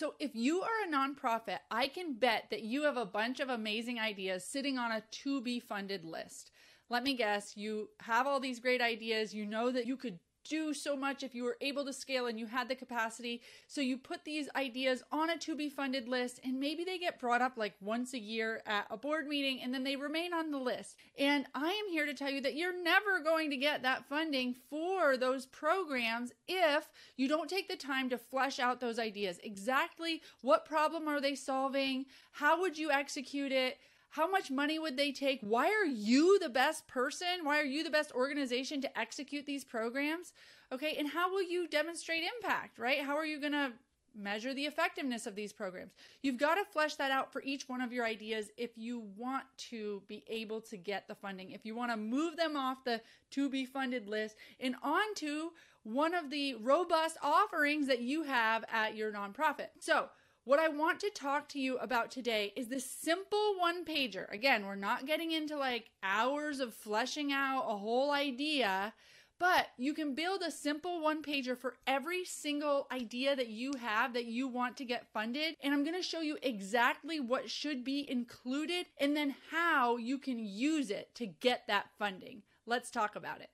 So, if you are a nonprofit, I can bet that you have a bunch of amazing ideas sitting on a to be funded list. Let me guess, you have all these great ideas. You know that you could do so much if you were able to scale and you had the capacity. So you put these ideas on a to be funded list and maybe they get brought up like once a year at a board meeting and then they remain on the list. And I am here to tell you that you're never going to get that funding for those programs if you don't take the time to flesh out those ideas. Exactly what problem are they solving? How would you execute it? How much money would they take? Why are you the best person? Why are you the best organization to execute these programs? Okay, and how will you demonstrate impact, right? How are you going to measure the effectiveness of these programs? You've got to flesh that out for each one of your ideas if you want to be able to get the funding, if you want to move them off the to be funded list and onto one of the robust offerings that you have at your nonprofit. So, what I want to talk to you about today is this simple one pager. Again, we're not getting into like hours of fleshing out a whole idea, but you can build a simple one pager for every single idea that you have that you want to get funded. And I'm going to show you exactly what should be included and then how you can use it to get that funding. Let's talk about it.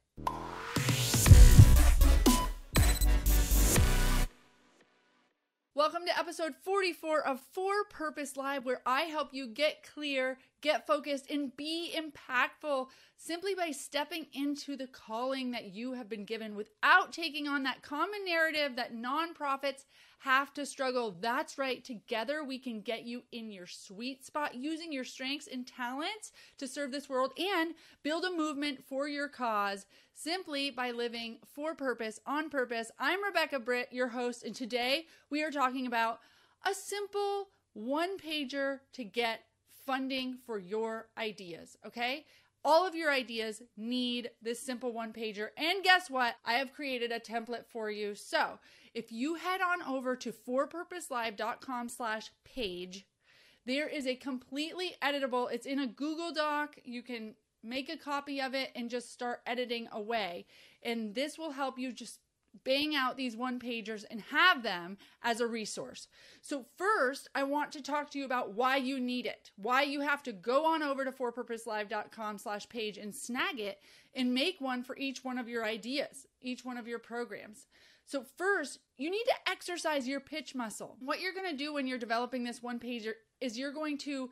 Welcome to episode 44 of For Purpose Live, where I help you get clear, get focused, and be impactful simply by stepping into the calling that you have been given without taking on that common narrative that nonprofits have to struggle. That's right. Together, we can get you in your sweet spot using your strengths and talents to serve this world and build a movement for your cause simply by living for purpose, on purpose. I'm Rebecca Britt, your host, and today we are talking about a simple one pager to get funding for your ideas. Okay. All of your ideas need this simple one pager. And guess what? I have created a template for you. So if you head on over to forpurposelive.com slash page, there is a completely editable, it's in a Google Doc. You can make a copy of it and just start editing away. And this will help you just bang out these one pagers and have them as a resource. So first, I want to talk to you about why you need it, why you have to go on over to forpurposelive.com slash page and snag it and make one for each one of your ideas, each one of your programs. So first, you need to exercise your pitch muscle. What you're going to do when you're developing this one pager is you're going to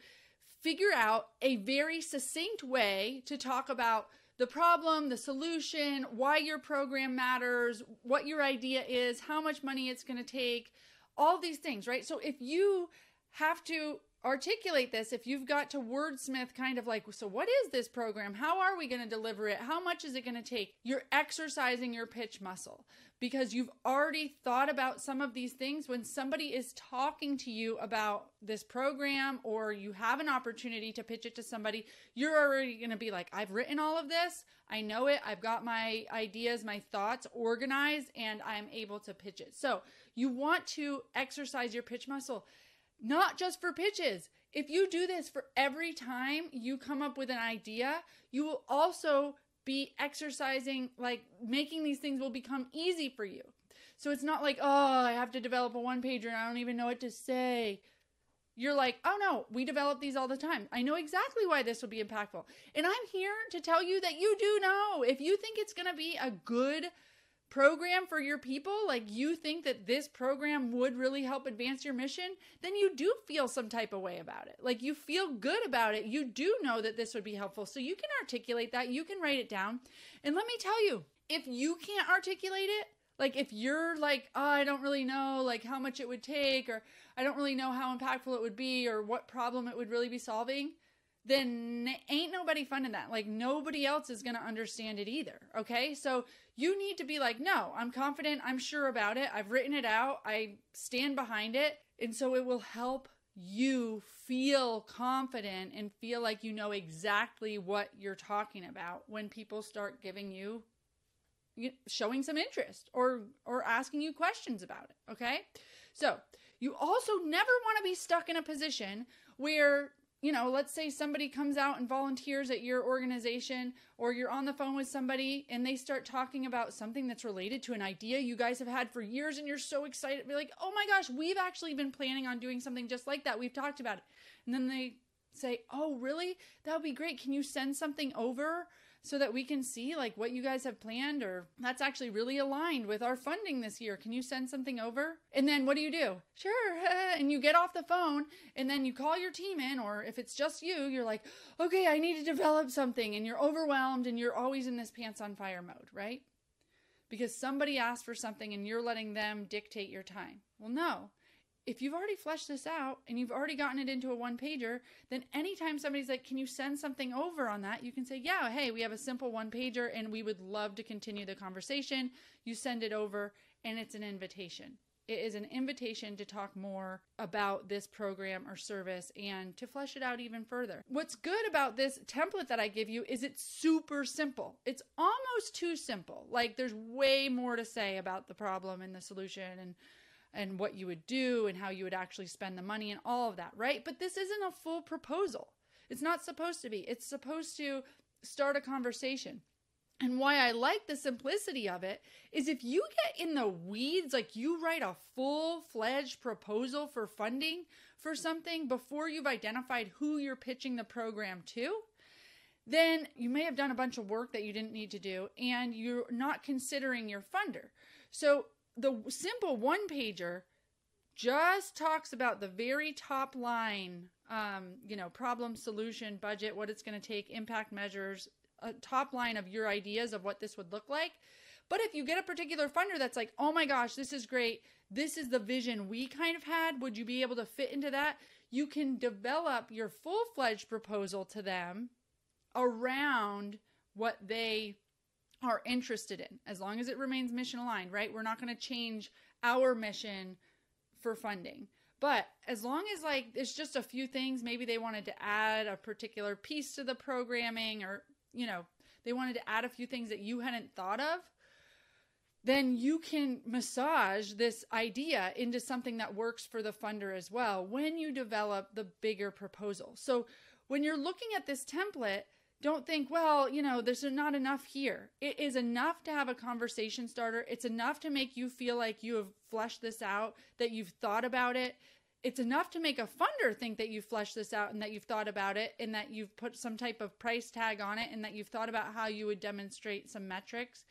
figure out a very succinct way to talk about the problem, the solution, why your program matters, what your idea is, how much money it's going to take, all these things, right? So if you have to articulate this, if you've got to wordsmith kind of like, so what is this program? How are we going to deliver it? How much is it going to take? You're exercising your pitch muscle because you've already thought about some of these things when somebody is talking to you about this program or you have an opportunity to pitch it to somebody, you're already going to be like, I've written all of this. I know it. I've got my ideas, my thoughts organized, and I'm able to pitch it. So you want to exercise your pitch muscle not just for pitches. If you do this for every time you come up with an idea, you will also be exercising, like making these things will become easy for you. So it's not like, oh, I have to develop a one pager and I don't even know what to say. You're like, oh no, we develop these all the time. I know exactly why this will be impactful. And I'm here to tell you that you do know. If you think it's going to be a good program for your people, like you think that this program would really help advance your mission, then you do feel some type of way about it. Like you feel good about it. You do know that this would be helpful. So you can articulate that, you can write it down. And let me tell you, if you can't articulate it, like if you're like, oh, I don't really know like how much it would take or I don't really know how impactful it would be or what problem it would really be solving, then ain't nobody funding that. Like nobody else is going to understand it either. Okay. So you need to be like, no, I'm confident. I'm sure about it. I've written it out. I stand behind it. And so it will help you feel confident and feel like you know exactly what you're talking about when people start giving you showing some interest or or asking you questions about it okay so you also never want to be stuck in a position where you know, let's say somebody comes out and volunteers at your organization, or you're on the phone with somebody and they start talking about something that's related to an idea you guys have had for years and you're so excited. Be like, oh my gosh, we've actually been planning on doing something just like that. We've talked about it. And then they say, oh, really? That would be great. Can you send something over? So that we can see like what you guys have planned or that's actually really aligned with our funding this year. Can you send something over? And then what do you do? Sure. and you get off the phone and then you call your team in or if it's just you, you're like, "Okay, I need to develop something." And you're overwhelmed and you're always in this pants on fire mode, right? Because somebody asked for something and you're letting them dictate your time. Well, no if you've already fleshed this out and you've already gotten it into a one pager, then anytime somebody's like, Can you send something over on that? You can say, Yeah, hey, we have a simple one pager and we would love to continue the conversation. You send it over and it's an invitation. It is an invitation to talk more about this program or service and to flesh it out even further. What's good about this template that I give you is it's super simple. It's almost too simple. Like there's way more to say about the problem and the solution and and what you would do and how you would actually spend the money and all of that, right? But this isn't a full proposal. It's not supposed to be. It's supposed to start a conversation. And why I like the simplicity of it is if you get in the weeds, like you write a full fledged proposal for funding for something before you've identified who you're pitching the program to, then you may have done a bunch of work that you didn't need to do and you're not considering your funder. So the simple one pager just talks about the very top line um, you know problem solution budget what it's going to take impact measures a top line of your ideas of what this would look like. But if you get a particular funder that's like oh my gosh this is great. This is the vision we kind of had. Would you be able to fit into that? You can develop your full-fledged proposal to them around what they are interested in, as long as it remains mission aligned, right? We're not going to change our mission for funding. But as long as like it's just a few things, maybe they wanted to add a particular piece to the programming or, you know, they wanted to add a few things that you hadn't thought of, then you can massage this idea into something that works for the funder as well when you develop the bigger proposal. So when you're looking at this template, don't think, well, you know, there's not enough here. It is enough to have a conversation starter. It's enough to make you feel like you have fleshed this out, that you've thought about it. It's enough to make a funder think that you've fleshed this out and that you've thought about it and that you've put some type of price tag on it and that you've thought about how you would demonstrate some metrics.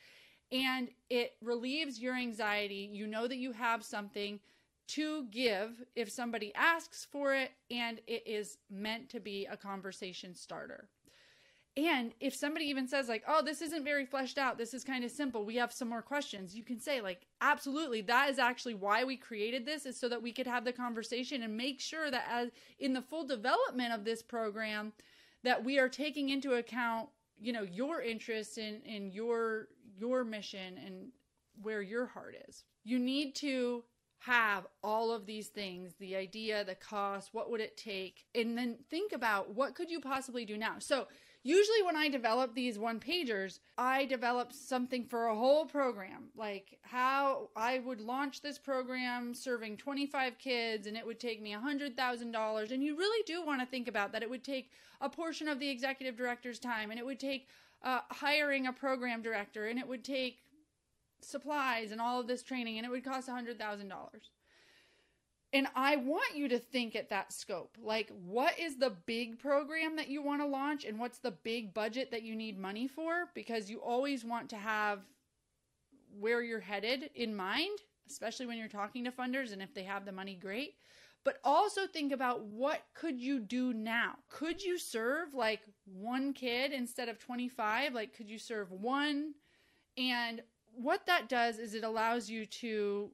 And it relieves your anxiety. You know that you have something to give if somebody asks for it and it is meant to be a conversation starter. And if somebody even says, like, oh, this isn't very fleshed out, this is kind of simple, we have some more questions, you can say, like, absolutely, that is actually why we created this, is so that we could have the conversation and make sure that as in the full development of this program, that we are taking into account, you know, your interests in, in your your mission and where your heart is. You need to have all of these things the idea the cost what would it take and then think about what could you possibly do now? So usually when I develop these one pagers, I develop something for a whole program, like how I would launch this program serving 25 kids and it would take me $100,000. And you really do want to think about that. It would take a portion of the executive director's time and it would take uh, hiring a program director and it would take supplies and all of this training and it would cost $100,000. And I want you to think at that scope. Like, what is the big program that you want to launch, and what's the big budget that you need money for? Because you always want to have where you're headed in mind, especially when you're talking to funders, and if they have the money, great. But also think about what could you do now? Could you serve like one kid instead of 25? Like, could you serve one? And what that does is it allows you to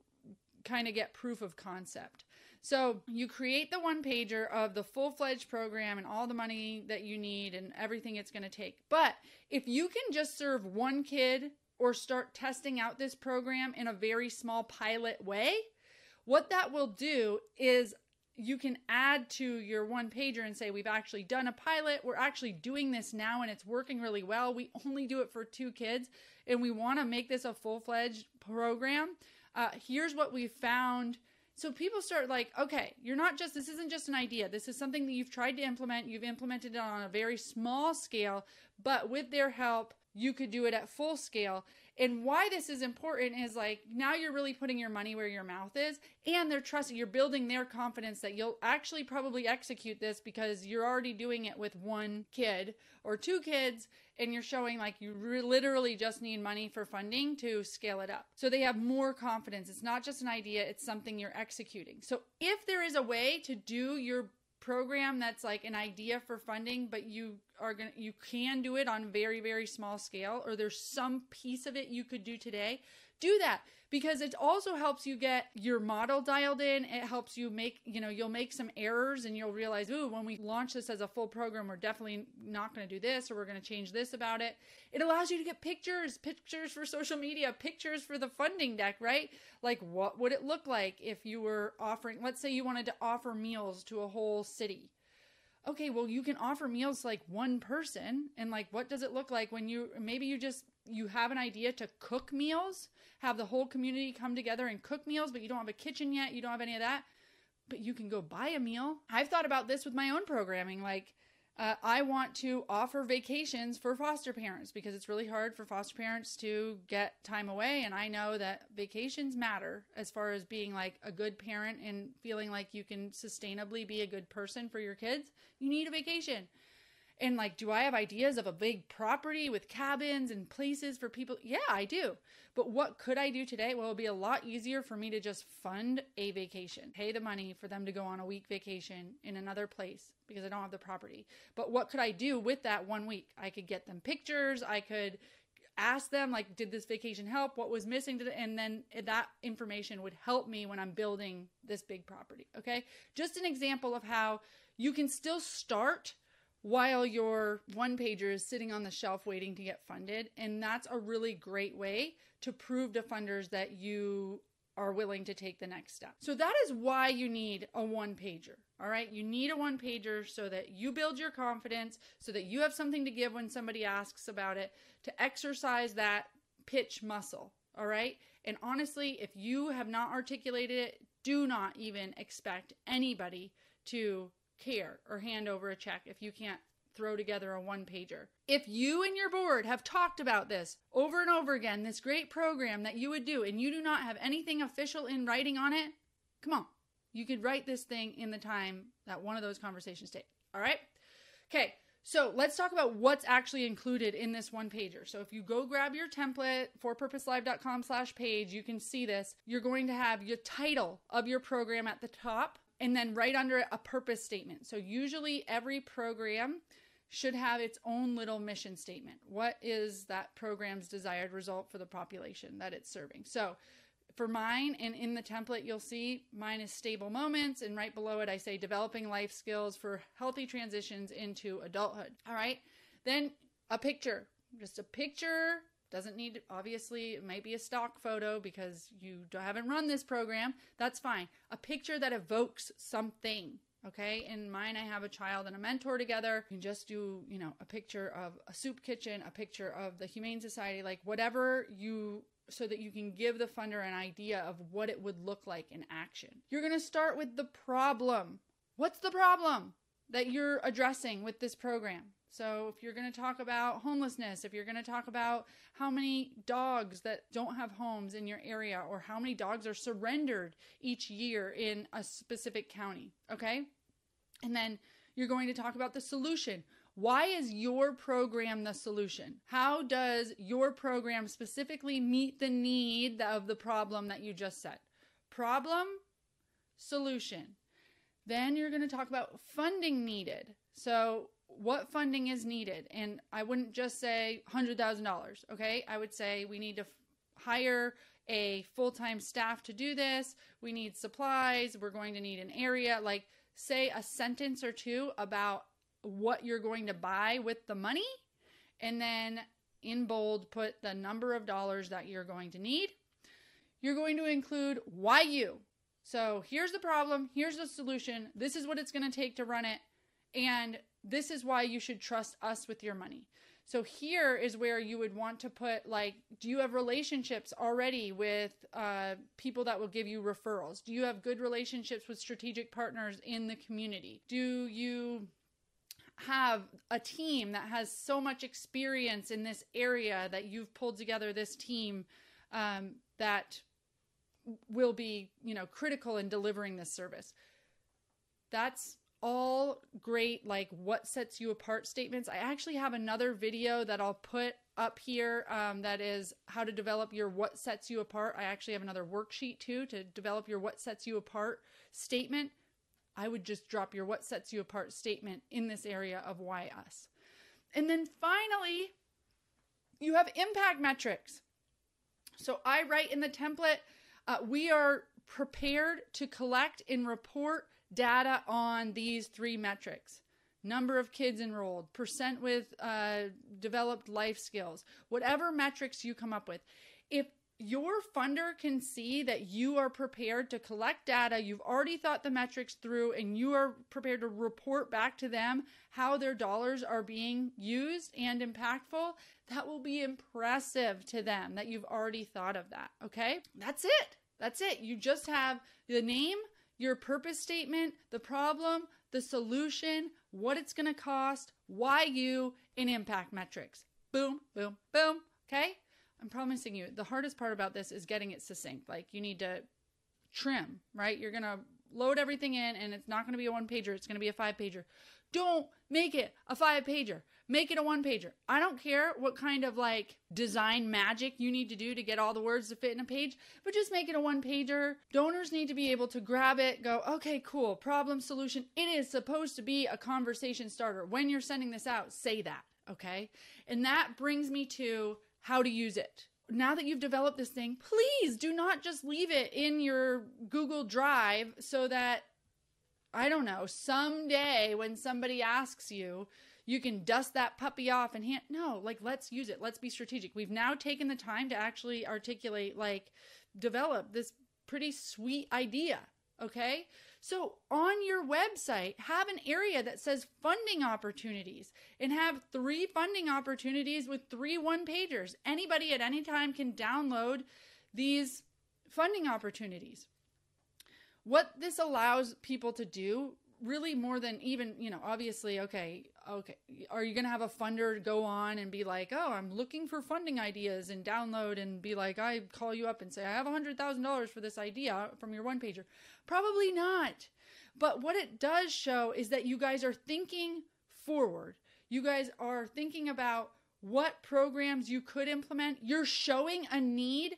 kind of get proof of concept. So you create the one pager of the full fledged program and all the money that you need and everything it's going to take. But if you can just serve one kid or start testing out this program in a very small pilot way, what that will do is you can add to your one pager and say, We've actually done a pilot. We're actually doing this now and it's working really well. We only do it for two kids and we want to make this a full fledged program. Uh, here's what we found So people start like, okay, you're not just, this isn't just an idea. This is something that you've tried to implement. You've implemented it on a very small scale, but with their help, you could do it at full scale. And why this is important is like now you're really putting your money where your mouth is, and they're trusting, you're building their confidence that you'll actually probably execute this because you're already doing it with one kid or two kids, and you're showing like you re- literally just need money for funding to scale it up. So they have more confidence. It's not just an idea, it's something you're executing. So if there is a way to do your program that's like an idea for funding but you are going to you can do it on very very small scale or there's some piece of it you could do today do that. Because it also helps you get your model dialed in. It helps you make you know you'll make some errors and you'll realize ooh when we launch this as a full program we're definitely not going to do this or we're going to change this about it. It allows you to get pictures pictures for social media pictures for the funding deck right? Like what would it look like if you were offering let's say you wanted to offer meals to a whole city okay, well, you can offer meals to like one person. And like, what does it look like when you maybe you just you have an idea to cook meals, have the whole community come together and cook meals, but you don't have a kitchen yet, you don't have any of that, but you can go buy a meal. I've thought about this with my own programming. Like, uh, I want to offer vacations for foster parents because it's really hard for foster parents to get time away. And I know that vacations matter as far as being like a good parent and feeling like you can sustainably be a good person for your kids. You need a vacation. And like, do I have ideas of a big property with cabins and places for people? Yeah, I do. But what could I do today? Well, it would be a lot easier for me to just fund a vacation, pay the money for them to go on a week vacation in another place because I don't have the property. But what could I do with that one week? I could get them pictures. I could ask them like did this vacation help what was missing and then that information would help me when i'm building this big property okay just an example of how you can still start while your one pager is sitting on the shelf waiting to get funded. And that's a really great way to prove to funders that you are willing to take the next step. So that is why you need a one pager. All right. You need a one pager so that you build your confidence, so that you have something to give when somebody asks about it, to exercise that pitch muscle. All right. And honestly, if you have not articulated it, do not even expect anybody to care or hand over a check if you can't throw together a one pager. If you and your board have talked about this over and over again, this great program that you would do, and you do not have anything official in writing on it, come on. You could write this thing in the time that one of those conversations take. All right? Okay. So let's talk about what's actually included in this one pager. So if you go grab your template, forpurposelive.com slash page, you can see this. You're going to have your title of your program at the top and then right under it a purpose statement. So usually every program should have its own little mission statement. What is that program's desired result for the population that it's serving? So for mine and in the template you'll see mine is stable moments and right below it I say developing life skills for healthy transitions into adulthood. All right? Then a picture. Just a picture doesn't need, obviously, it might be a stock photo because you haven't run this program. That's fine. A picture that evokes something. Okay. In mine, I have a child and a mentor together. You can just do, you know, a picture of a soup kitchen, a picture of the Humane Society, like whatever you so that you can give the funder an idea of what it would look like in action. You're going to start with the problem. What's the problem that you're addressing with this program? So, if you're going to talk about homelessness, if you're going to talk about how many dogs that don't have homes in your area, or how many dogs are surrendered each year in a specific county, okay? And then you're going to talk about the solution. Why is your program the solution? How does your program specifically meet the need of the problem that you just said? Problem, solution. Then you're going to talk about funding needed. So, what funding is needed. And I wouldn't just say $100,000, okay? I would say we need to f- hire a full time staff to do this. We need supplies. We're going to need an area. Like, say a sentence or two about what you're going to buy with the money. And then in bold, put the number of dollars that you're going to need. You're going to include why you. So here's the problem. Here's the solution. This is what it's going to take to run it. And this is why you should trust us with your money. So here is where you would want to put like, do you have relationships already with uh, people that will give you referrals? Do you have good relationships with strategic partners in the community? Do you have a team that has so much experience in this area that you've pulled together this team um, that will be, you know, critical in delivering this service? That's all great like what sets you apart statements. I actually have another video that i'll put up here um, that is how to develop your what sets you apart. I actually have another worksheet too to develop your what sets you apart statement. I would just drop your what sets you apart statement in this area of why us. And then finally you have impact metrics. So i write in the template uh, we are prepared to collect and report data on these three metrics number of kids enrolled, percent with uh, developed life skills, whatever metrics you come up with. If your funder can see that you are prepared to collect data, you've already thought the metrics through, and you are prepared to report back to them how their dollars are being used and impactful, that will be impressive to them that you've already thought of that. Okay? That's it. That's it. You just have the name, your purpose statement, the problem, the solution, what it's going to cost, why you, and impact metrics. Boom, boom, boom. Okay? I'm promising you, the hardest part about this is getting it succinct. Like, you need to trim, right? You're going to load everything in, and it's not going to be a one pager, it's going to be a five pager. Don't make it a five pager. Make it a one pager. I don't care what kind of like design magic you need to do to get all the words to fit in a page, but just make it a one pager. Donors need to be able to grab it, go, okay, cool, problem solution. It is supposed to be a conversation starter. When you're sending this out, say that, okay? And that brings me to how to use it now that you've developed this thing, please do not just leave it in your Google Drive so that, I don't know, someday when somebody asks you, you can dust that puppy off and hand no like let's use it. Let's be strategic. We've now taken the time to actually articulate like develop this pretty sweet idea okay? So on your website have an area that says funding opportunities and have three funding opportunities with three one pagers anybody at any time can download these funding opportunities. What this allows people to do really more than even you know obviously okay okay are you going to have a funder go on and be like oh i'm looking for funding ideas and download and be like i call you up and say i have a hundred thousand dollars for this idea from your one pager. Probably not. But what it does show is that you guys are thinking forward. You guys are thinking about what programs you could implement. You're showing a need.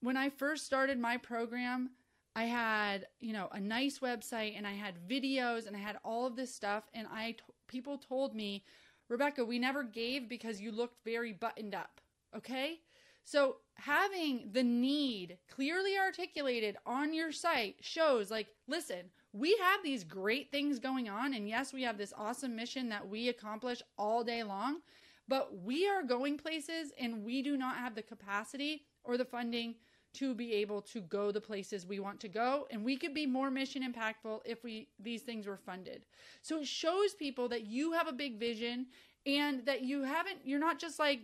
When i first started my program I had, you know, a nice website and I had videos and I had all of this stuff and I t- people told me, "Rebecca, we never gave because you looked very buttoned up." Okay? So, having the need clearly articulated on your site shows like, listen, we have these great things going on and yes, we have this awesome mission that we accomplish all day long, but we are going places and we do not have the capacity or the funding to be able to go the places we want to go. And we could be more mission impactful if we these things were funded. So it shows people that you have a big vision and that you haven't you're not just like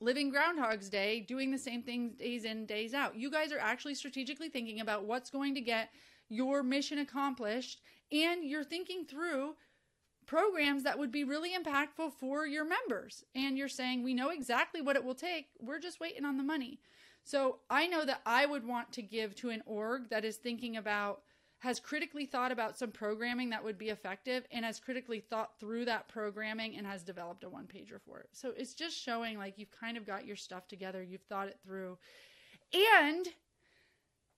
living groundhog's day doing the same things days in days out. You guys are actually strategically thinking about what's going to get your mission accomplished and you're thinking through programs that would be really impactful for your members. And you're saying we know exactly what it will take. We're just waiting on the money so I know that I would want to give to an org that is thinking about, has critically thought about some programming that would be effective and has critically thought through that programming and has developed a one pager for it. So it's just showing like you've kind of got your stuff together, you've thought it through. And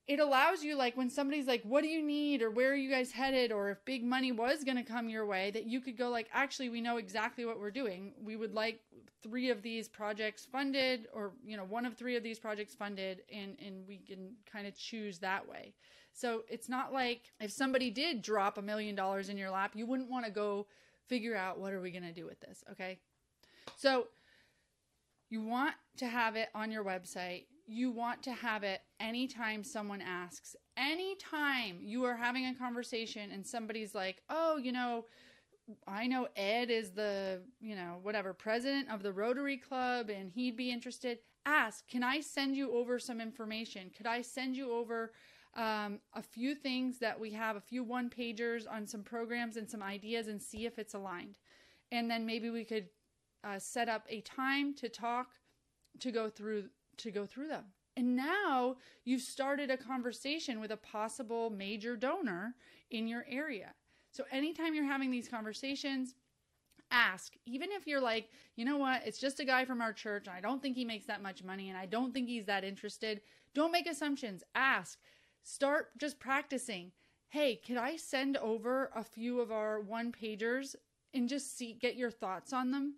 it allows you like when somebody's like what do you need? or where are you guys headed? or if big money was going to come your way that you could go like actually we know exactly what we're doing. We would like three of these projects funded or you know one of three of these projects funded and and we can kind of choose that way. So it's not like if somebody did drop a million dollars in your lap you wouldn't want to go figure out what are we going to do with this okay? So you want to have it on your website you want to have it anytime someone asks. Anytime you are having a conversation and somebody's like, oh, you know, I know Ed is the, you know, whatever, president of the Rotary Club and he'd be interested. Ask, can I send you over some information? Could I send you over um, a few things that we have, a few one pagers on some programs and some ideas and see if it's aligned? And then maybe we could uh, set up a time to talk to go through to go through them. And now you've started a conversation with a possible major donor in your area. So anytime you're having these conversations, ask. Even if you're like, you know what, it's just a guy from our church, I don't think he makes that much money, and I don't think he's that interested. Don't make assumptions. Ask. Start just practicing. Hey, can I send over a few of our one pagers and just see get your thoughts on them?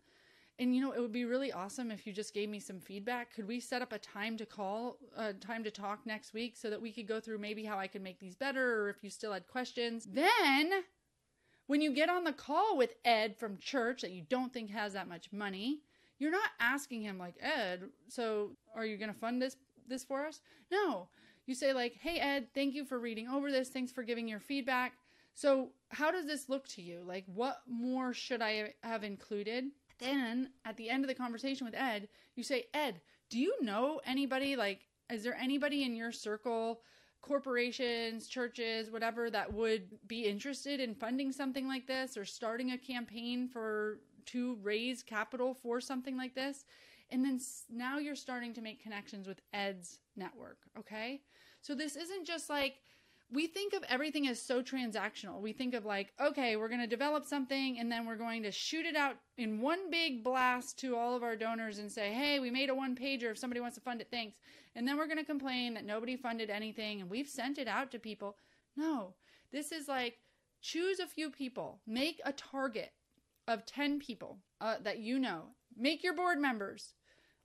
And you know, it would be really awesome if you just gave me some feedback. Could we set up a time to call, a uh, time to talk next week so that we could go through maybe how I could make these better or if you still had questions? Then, when you get on the call with Ed from church that you don't think has that much money, you're not asking him like, "Ed, so are you going to fund this this for us?" No. You say like, "Hey Ed, thank you for reading over this. Thanks for giving your feedback. So, how does this look to you? Like, what more should I have included? Then at the end of the conversation with Ed, you say, Ed, do you know anybody? Like, is there anybody in your circle, corporations, churches, whatever, that would be interested in funding something like this or starting a campaign for to raise capital for something like this? And then now you're starting to make connections with Ed's network. Okay. So this isn't just like, we think of everything as so transactional. We think of like, okay, we're going to develop something and then we're going to shoot it out in one big blast to all of our donors and say, hey, we made a one pager. If somebody wants to fund it, thanks. And then we're going to complain that nobody funded anything and we've sent it out to people. No, this is like choose a few people, make a target of 10 people uh, that you know, make your board members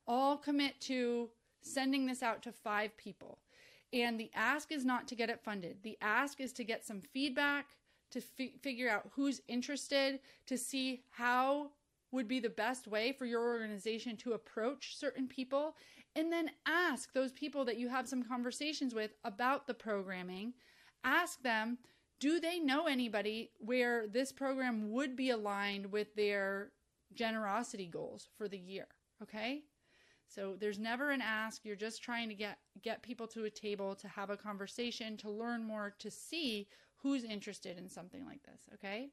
all commit to sending this out to five people and the ask is not to get it funded. The ask is to get some feedback, to f- figure out who's interested, to see how would be the best way for your organization to approach certain people, and then ask those people that you have some conversations with about the programming. Ask them, do they know anybody where this program would be aligned with their generosity goals for the year? Okay? So there's never an ask. You're just trying to get get people to a table to have a conversation, to learn more, to see who's interested in something like this, okay?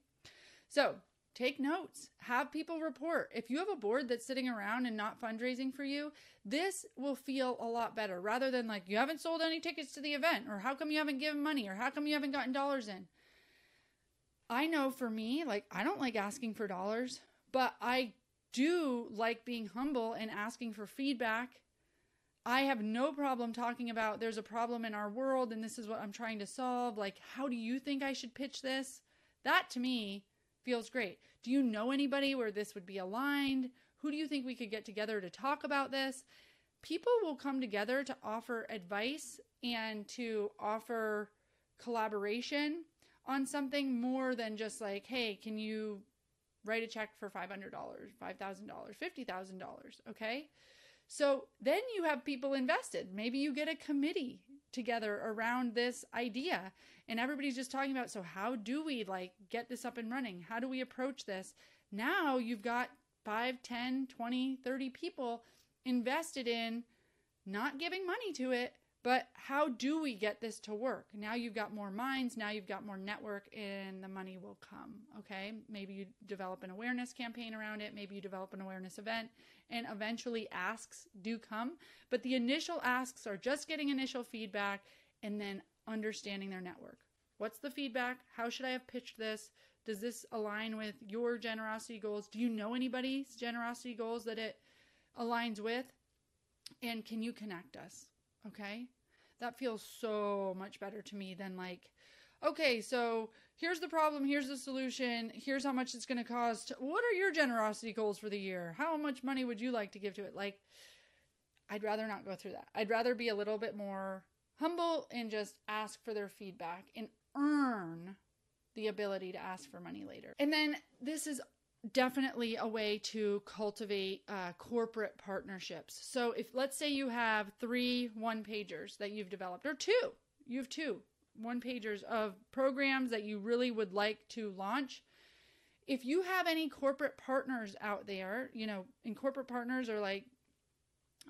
So, take notes. Have people report. If you have a board that's sitting around and not fundraising for you, this will feel a lot better rather than like you haven't sold any tickets to the event or how come you haven't given money or how come you haven't gotten dollars in. I know for me, like I don't like asking for dollars, but I do like being humble and asking for feedback. I have no problem talking about there's a problem in our world and this is what I'm trying to solve. Like, how do you think I should pitch this? That to me feels great. Do you know anybody where this would be aligned? Who do you think we could get together to talk about this? People will come together to offer advice and to offer collaboration on something more than just like, hey, can you write a check for $500, $5,000, $50,000, okay? So then you have people invested. Maybe you get a committee together around this idea and everybody's just talking about so how do we like get this up and running? How do we approach this? Now you've got 5, 10, 20, 30 people invested in not giving money to it, but how do we get this to work? Now you've got more minds, now you've got more network, and the money will come. Okay. Maybe you develop an awareness campaign around it, maybe you develop an awareness event, and eventually asks do come. But the initial asks are just getting initial feedback and then understanding their network. What's the feedback? How should I have pitched this? Does this align with your generosity goals? Do you know anybody's generosity goals that it aligns with? And can you connect us? Okay. That feels so much better to me than like, okay, so here's the problem, here's the solution, here's how much it's going to cost. What are your generosity goals for the year? How much money would you like to give to it? Like, I'd rather not go through that. I'd rather be a little bit more humble and just ask for their feedback and earn the ability to ask for money later. And then this is definitely a way to cultivate uh, corporate partnerships. So if let's say you have three one pagers that you've developed, or two, you have two one pagers of programs that you really would like to launch, if you have any corporate partners out there, you know, in corporate partners are like,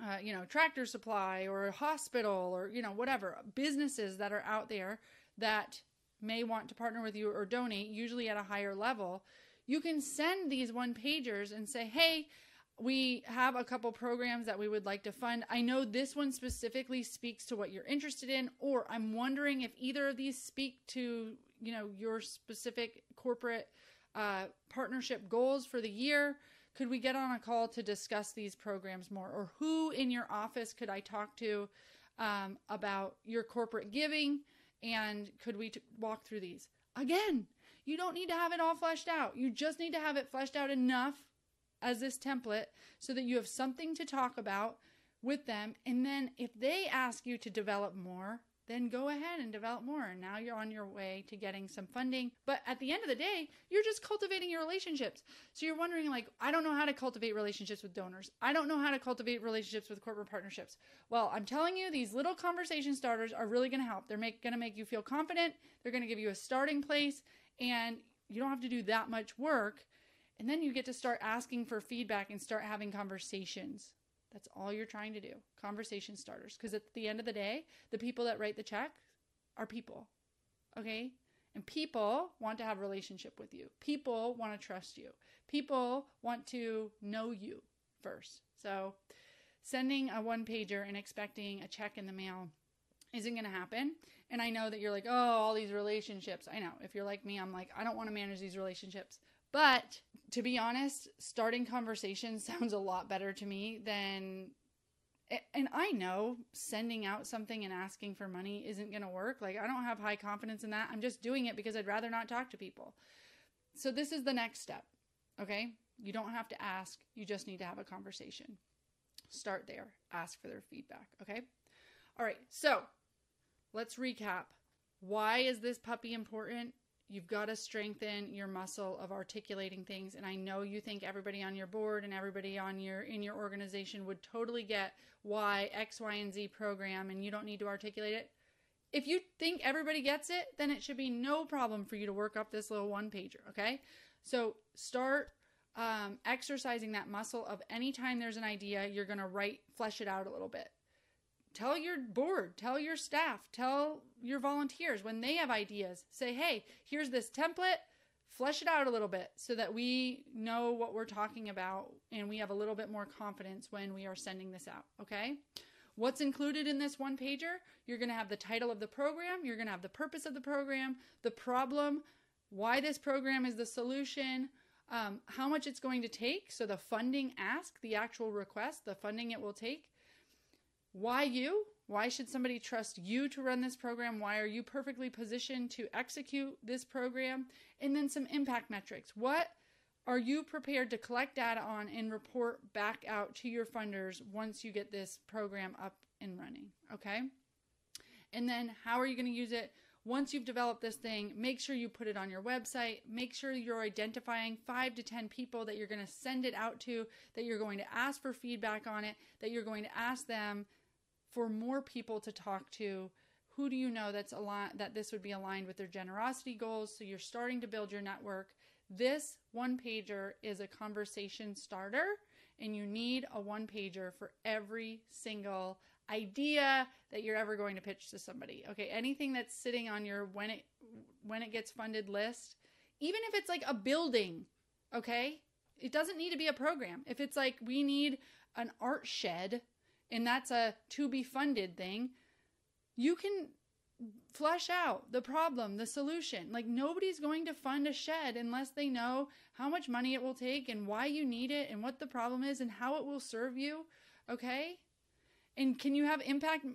uh, you know, tractor supply or a hospital or, you know, whatever, businesses that are out there that may want to partner with you or donate, usually at a higher level, you can send these one pagers and say, hey, we have a couple programs that we would like to fund. I know this one specifically speaks to what you're interested in, or I'm wondering if either of these speak to, you know, your specific corporate uh, partnership goals for the year. Could we get on a call to discuss these programs more? Or who in your office could I talk to um, about your corporate giving? And could we t- walk through these? Again, you don't need to have it all fleshed out. You just need to have it fleshed out enough as this template so that you have something to talk about with them. And then if they ask you to develop more, then go ahead and develop more. And now you're on your way to getting some funding. But at the end of the day, you're just cultivating your relationships. So you're wondering, like, I don't know how to cultivate relationships with donors. I don't know how to cultivate relationships with corporate partnerships. Well, I'm telling you, these little conversation starters are really going to help. They're going to make you feel confident. They're going to give you a starting place, and you don't have to do that much work. And then you get to start asking for feedback and start having conversations. That's all you're trying to do. Conversation starters. Because at the end of the day, the people that write the check are people. Okay? And people want to have relationship with you. People want to trust you. People want to know you first. So sending a one pager and expecting a check in the mail isn't going to happen. And I know that you're like, oh, all these relationships. I know. If you're like me, I'm like, I don't want to manage these relationships. But to be honest, starting conversations sounds a lot better to me than and I know sending out something and asking for money isn't going to work. Like I don't have high confidence in that. I'm just doing it because I'd rather not talk to people. So this is the next step. Okay? You don't have to ask, you just need to have a conversation. Start there. Ask for their feedback, okay? All right. So, let's recap. Why is this puppy important? You've got to strengthen your muscle of articulating things. And I know you think everybody on your board and everybody on your in your organization would totally get why X, Y, and Z program and you don't need to articulate it. If you think everybody gets it, then it should be no problem for you to work up this little one pager, okay? So start um, exercising that muscle of anytime there's an idea, you're going to write, flesh it out a little bit tell your board, tell your staff, tell your volunteers when they have ideas. Say, hey, here's this template, flesh it out a little bit so that we know what we're talking about and we have a little bit more confidence when we are sending this out. Okay? What's included in this one pager? You're going to have the title of the program, you're going to have the purpose of the program, the problem, why this program is the solution. Um, how much it's going to take. So, the funding ask, the actual request, the funding it will take, why you? Why should somebody trust you to run this program? Why are you perfectly positioned to execute this program? And then some impact metrics. What are you prepared to collect data on and report back out to your funders once you get this program up and running? Okay. And then how are you going to use it? Once you've developed this thing, make sure you put it on your website. Make sure you're identifying five to 10 people that you're going to send it out to, that you're going to ask for feedback on it, that you're going to ask them for more people to talk to who do you know that's aligned that this would be aligned with their generosity goals? So you're starting to build your network. This one pager is a conversation starter and you need a one pager for every single idea that you're ever going to pitch to somebody okay? Anything that's sitting on your when it when it gets funded list even if it's like a building okay? It doesn't need to be a program. If it's like we need an art shed and that's a to be funded thing, you can flesh out the problem, the solution. Like nobody's going to fund a shed unless they know how much money it will take and why you need it and what the problem is and how it will serve you. Okay? And can you have impact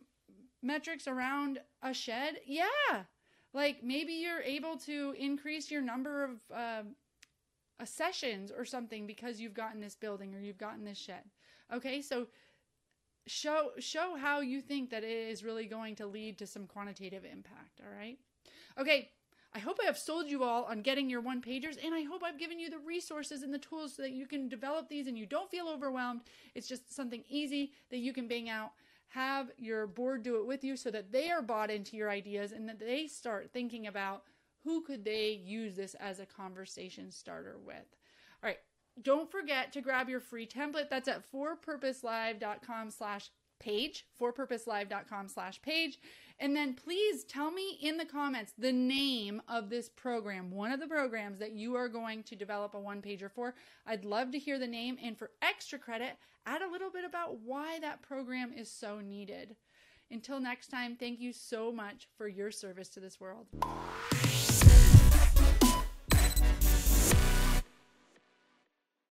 metrics around a shed? Yeah. Like maybe you're able to increase your number of uh, sessions or something because you've gotten this building or you've gotten this shed. Okay? So show show how you think that it is really going to lead to some quantitative impact all right? Okay i hope i have sold you all on getting your one pagers and i hope i've given you the resources and the tools so that you can develop these and you don't feel overwhelmed. It's just something easy that you can bang out. Have your board do it with you so that they are bought into your ideas and that they start thinking about who could they use this as a conversation starter with? Don't forget to grab your free template. That's at forpurposelive.com slash page, forpurposelive.com slash page. And then please tell me in the comments the name of this program, one of the programs that you are going to develop a one pager for. I'd love to hear the name. And for extra credit, add a little bit about why that program is so needed. Until next time, thank you so much for your service to this world.